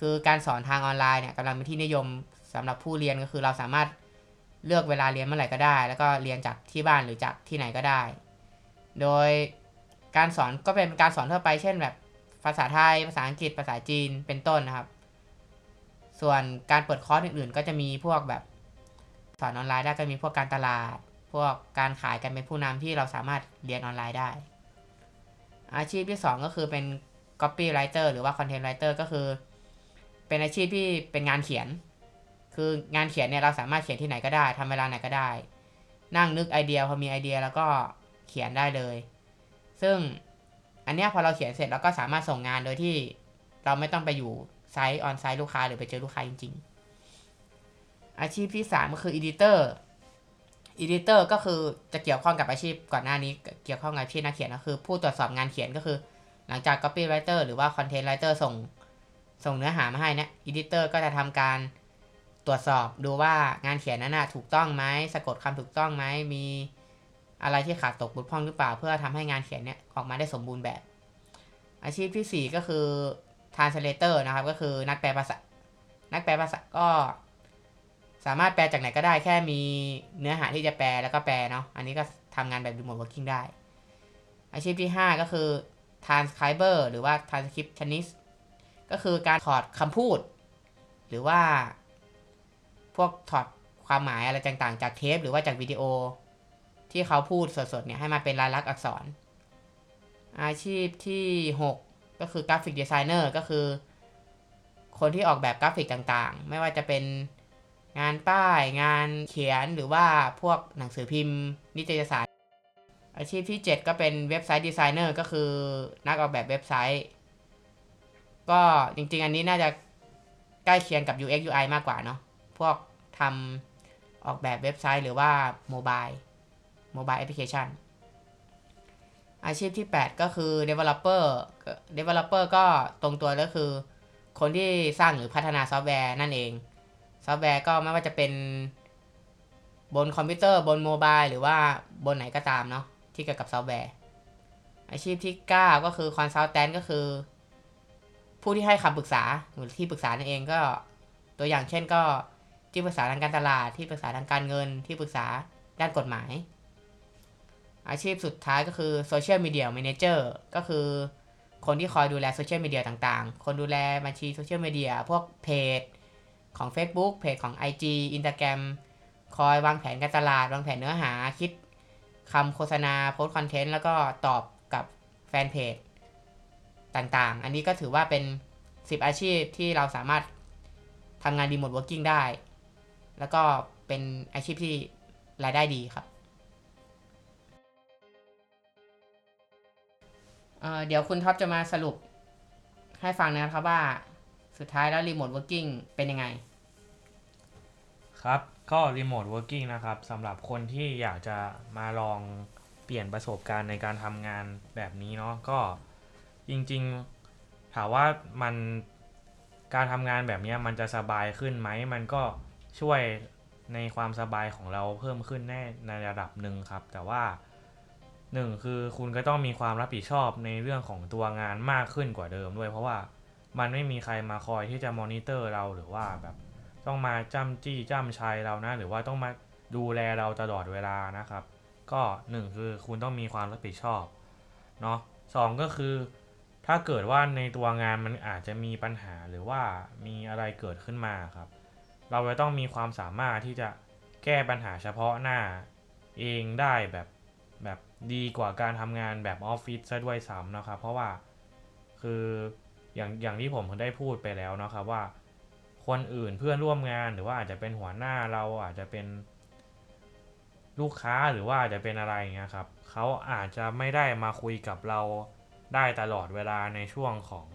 คือการสอนทางออนไลน์เนี่ยกำลังเป็นที่นิยมสำหรับผู้เรียนก็คือเราสามารถเลือกเวลาเรียนเมื่อไหร่ก็ได้ แล้วก็เรียนจากที่บ้านหรือจากที่ไหนก็ได้ โดยการสอนก็เป็นการสอนทั่วไปเช่นแบบภาษาไทย ภาษาอังกฤษ ภาษาจีน เป็นต้นนะครับ ส่วนการเปิดคอร์สอื่นๆ ก็จะมีพวกแบบสอนออนไลน์ได้ก็มีพวกการตลาด พวกการขายกันเป็นผู้นำที่เราสามารถเรียนออนไลน์ได้ อาชีพที่ 2 ก็คือเป็น copywriter หรือว่า content writer ก็คือ เป็นอาชีพที่เป็นงานเขียน คืองานเขียนเนี่ยเราสามารถเขียนที่ไหนก็ได้ทำเวลาไหนก็ได้ นั่งนึกไอเดียพอมีไอเดียแล้วก็เขียนได้เลย ซึ่งอันเนี้ยพอเราเขียนเสร็จเราก็สามารถส่งงานโดยที่เราไม่ต้องไปอยู่ไซต์ออนไซต์ลูกค้าหรือไปเจอลูกค้าจริง ๆ อาชีพที่ 3 ก็คือ editor editor ก็คือจะเกี่ยวข้องกับอาชีพก่อนหน้านี้เกี่ยวข้องกับอาชีพนักเขียนก็คือ ผู้ตรวจสอบงานเขียนก็คือ หลังจาก copywriter หรือว่า content writer ส่งส่งเนื้อหามาให้เนี่ย editor ก็จะทำการตรวจสอบดูว่างานเขียนนั้นนะถูกต้องไหมสะกดคำถูกต้องไหมมีอะไรที่ขาดตกบกพร่องหรือเปล่า เพื่อทำให้งานเขียนเนี่ยออกมาได้สมบูรณ์แบบ อาชีพที่ 4 ก็คือ translator นะครับก็คือนักแปลภาษา นักแปลภาษาก็ สามารถแปลจากไหนก็ได้แค่มีเนื้อหาที่จะแปลแล้วก็แปลเนาะอันนี้ก็ทำงานแบบ remote working ได้ อาชีพที่ 5 ก็คือ transcriber หรือว่า transcriptionist ก็คือการถอดคำพูด หรือว่า พวกถอดความหมายอะไรต่างๆ จากเทปหรือว่าจากวิดีโอ ที่เขาพูดสดๆเนี่ยให้มาเป็นลายลักษณ์อักษร อาชีพที่ 6 ก็คือ graphic designer ก็คือ คนที่ออกแบบกราฟิกต่างๆ ไม่ว่าจะเป็น งานป้ายงานเขียนหรือว่าพวกหนังสือพิมพ์ นิตยสาร อาชีพที่ 7 ก็เป็น website designer ก็คือนักออกแบบเว็บไซต์ ก็จริงๆ อันนี้น่าจะใกล้เคียงกับ UX UI มากกว่าเนาะพวกทำออกแบบเว็บไซต์หรือว่า mobile mobile application อาชีพที่ 8 ก็คือ developer developer ก็ตรงตัวก็คือ คนที่สร้างหรือพัฒนาซอฟต์แวร์นั่นเอง ซอฟต์แวร์ก็ไม่ว่าจะเป็นบนคอมพิวเตอร์บน mobile หรือว่าบนไหนก็ตามเนาะที่เกี่ยวกับซอฟต์แวร์ อาชีพที่ 9 ก็คือ consultant ก็คือ ผู้ที่ให้คำปรึกษาหรือที่ปรึกษานั่นเองก็ตัวอย่างเช่นก็ที่ปรึกษาทางการตลาดที่ปรึกษาทางการเงินที่ปรึกษาด้านกฎหมาย อาชีพสุดท้ายก็คือโซเชียลมีเดีย a ม a เจอร์ก็คือคนที่คอยดูแลโซเชียลมีเดียต่างๆ คนดูแลบัญชีโซเชียลมีเดียพวกเพจ ของ Facebook เพจของ IG Instagram คอยวางแผนการตลาด วางแผนเนื้อหาคิดคำโฆษณาโพสต์ content แล้วก็ตอบกับแฟนเพจต่างๆ อันนี้ก็ถือว่าเป็น 10 อาชีพที่เราสามารถทำงาน remote working ได้ แล้วก็เป็นอาชีพที่รายได้ดีครับเดี๋ยวคุณท็อปจะมาสรุปให้ฟังนะครับว่า สุดท้ายแล้ว remote working เป็นยังไง ครับ ก็ remote working นะครับสำหรับคนที่อยากจะมาลองเปลี่ยนประสบการณ์ในการทำงานแบบนี้เนาะก็จริงๆถามว่ามันการทำงานแบบนี้มันจะสบายขึ้นไหม มันก็ช่วยในความสบายของเราเพิ่มขึ้นแน่ในระดับหนึ่งครับ แต่ว่าหนึ่งคือคุณก็ต้องมีความรับผิดชอบในเรื่องของตัวงานมากขึ้นกว่าเดิมด้วย เพราะว่า มันไม่มีใครมาคอยที่จะมอนิเตอร์เราหรือว่าแบบต้องมาจ้ำจี้จ้ำชัยเรานะ หรือว่าต้องมาดูแลเราตลอดเวลานะครับ ก็หนึ่งคือคุณต้องมีความรับผิดชอบเนาะสองก็คือ ถ้าเกิดว่าในตัวงานมันอาจจะมีปัญหาหรือว่ามีอะไรเกิดขึ้นมาครับ เราจะต้องมีความสามารถที่จะแก้ปัญหาเฉพาะหน้าเองได้แบบแบบดีกว่าการทำงานแบบออฟฟิศซะด้วยซ้ำนะครับ เพราะว่าคือ อย่างอย่างที่ผมได้พูดไปแล้วนะครับว่าคนอื่นเพื่อนร่วมงานหรือว่าอาจจะเป็นหัวหน้าเราอาจจะเป็น ลูกค้าหรือว่าอาจจะเป็นอะไรอย่างเงี้ยครับเขาอาจจะไม่ได้มาคุยกับเราได้ตลอดเวลาในช่วงของ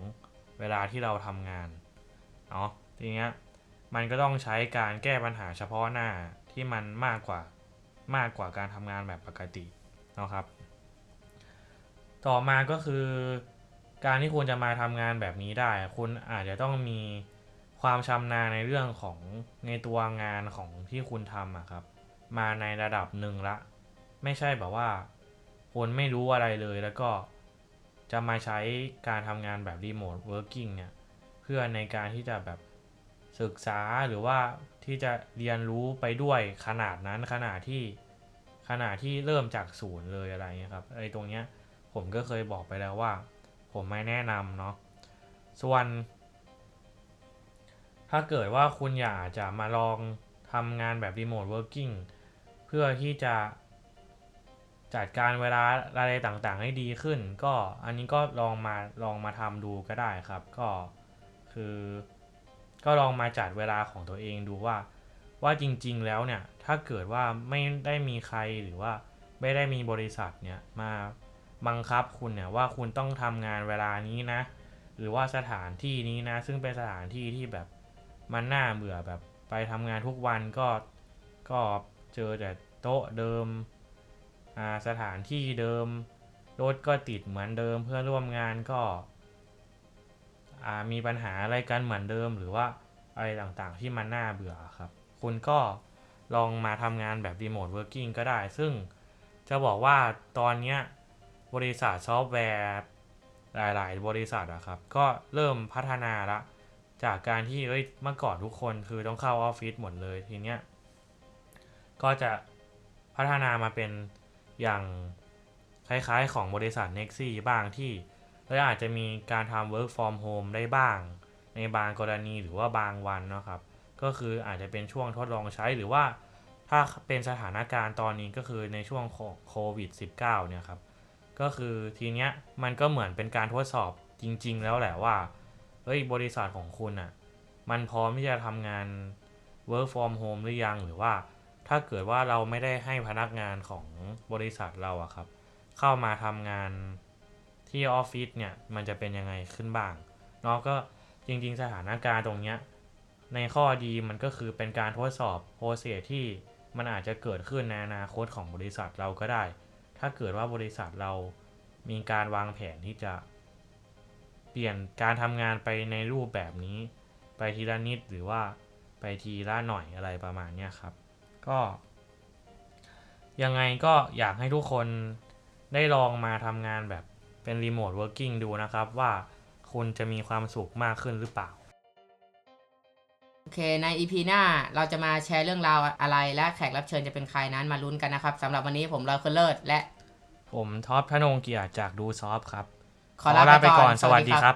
เวลาที่เราทำงานเนาะทีเนี้ยมันก็ต้องใช้การแก้ปัญหาเฉพาะหน้าที่มันมากกว่ามากกว่าการทำงานแบบปกติเนาะครับ ต่อมาก็คือ การที่คุณจะมาทำงานแบบนี้ได้ คุณอาจจะต้องมีความชำนาญในเรื่องของในตัวงานของที่คุณทำอะครับ มาในระดับหนึ่งละ ไม่ใช่แบบว่าคุณไม่รู้อะไรเลยแล้วก็จะมาใช้การทำงานแบบ remote working เนี่ย เพื่อในการที่จะแบบศึกษาหรือว่าที่จะเรียนรู้ไปด้วยขนาดนั้นขนาดที่ขนาดที่เริ่มจากศูนย์เลยอะไรเงี้ยครับไอ้ตรงเนี้ยผมก็เคยบอกไปแล้วว่า ผมไม่แนะนำเนาะส่วน ถ้าเกิดว่าคุณอยากจะมาลองทำงานแบบ remote working เพื่อที่จะจัดการเวลาอะไรต่างๆ ให้ดีขึ้น ก็อันนี้ก็ลองมาลองมาทำดูก็ได้ครับ ก็คือ ก็ลองมาจัดเวลาของตัวเองดูว่า ว่าจริงๆแล้วเนี่ย ถ้าเกิดว่าไม่ได้มีใครหรือว่าไม่ได้มีบริษัทเนี่ยมา บังคับคุณเนี่ยว่าคุณต้องทำงานเวลานี้นะ หรือว่าสถานที่นี้นะ ซึ่งเป็นสถานที่ที่แบบมันน่าเบื่อแบบไปทำงานทุกวันก็ก็เจอแต่โต๊ะเดิมสถานที่เดิมรถก็ติดเหมือนเดิมเพื่อนร่วมงานก็มีปัญหาอะไรกันเหมือนเดิม หรือว่าอะไรต่างๆที่มันน่าเบื่อครับ คุณก็ลองมาทำงานแบบ remote working ก็ได้ ซึ่งจะบอกว่าตอนเนี้ย บริษัทซอฟต์แวร์หลาย ๆ บริษัทอะครับ ก็เริ่มพัฒนาละ จากการที่เอ้ยเมื่อก่อนทุกคนคือต้องเข้าออฟฟิศหมดเลยทีเนี้ยก็จะพัฒนามาเป็นอย่างคล้ายๆ ของบริษัท Nexi บ้างที่เอ้ยอาจจะมีการทำ work from home ได้บ้าง ในบางกรณีหรือว่าบางวันเนาะครับ ก็คืออาจจะเป็นช่วงทดลองใช้หรือว่าถ้าเป็นสถานการณ์ตอนนี้ก็คือในช่วงของโควิด -19 เนี่ยครับ ก็คือทีเนี้ยมันก็เหมือนเป็นการทดสอบจริง ๆ แล้วแหละว่าเฮ้ยบริษัทของคุณอะ่ะมันพร้อมที่จะทำงาน work from home หรือยังหรือว่า ถ้าเกิดว่าเราไม่ได้ให้พนักงานของบริษัทเราอะครับ เข้ามาทำงานที่ออฟฟิศเนี่ยมันจะเป็นยังไงขึ้นบ้างเนาะก็จริง ๆ สถานการณ์ตรงเนี้ยในข้อดีมันก็คือเป็นการทดสอบโปรเซสที่มันอาจจะเกิดขึ้นในอนาคตของบริษัทเราก็ได้ ถ้าเกิดว่าบริษัทเรามีการวางแผนที่จะ เปลี่ยนการทำงานไปในรูปแบบนี้ ไปทีละนิดหรือว่าไปทีละหน่อยอะไรประมาณนี้ครับ ก็ ยังไงก็อยากให้ทุกคนได้ลองมาทำงานแบบเป็น remote working ดูนะครับว่าคุณจะมีความสุขมากขึ้นหรือเปล่า โอเค ใน EP หน้าเราจะมาแชร์เรื่องราวอะไรและแขกรับเชิญจะเป็นใครนั้นมาลุ้นกันนะครับสำหรับวันนี้ผมรอยคนเลิศและ ผมท็อปธนงเกียรติจากดูซอฟครับขอลาไปก่อน สวัสดีครับ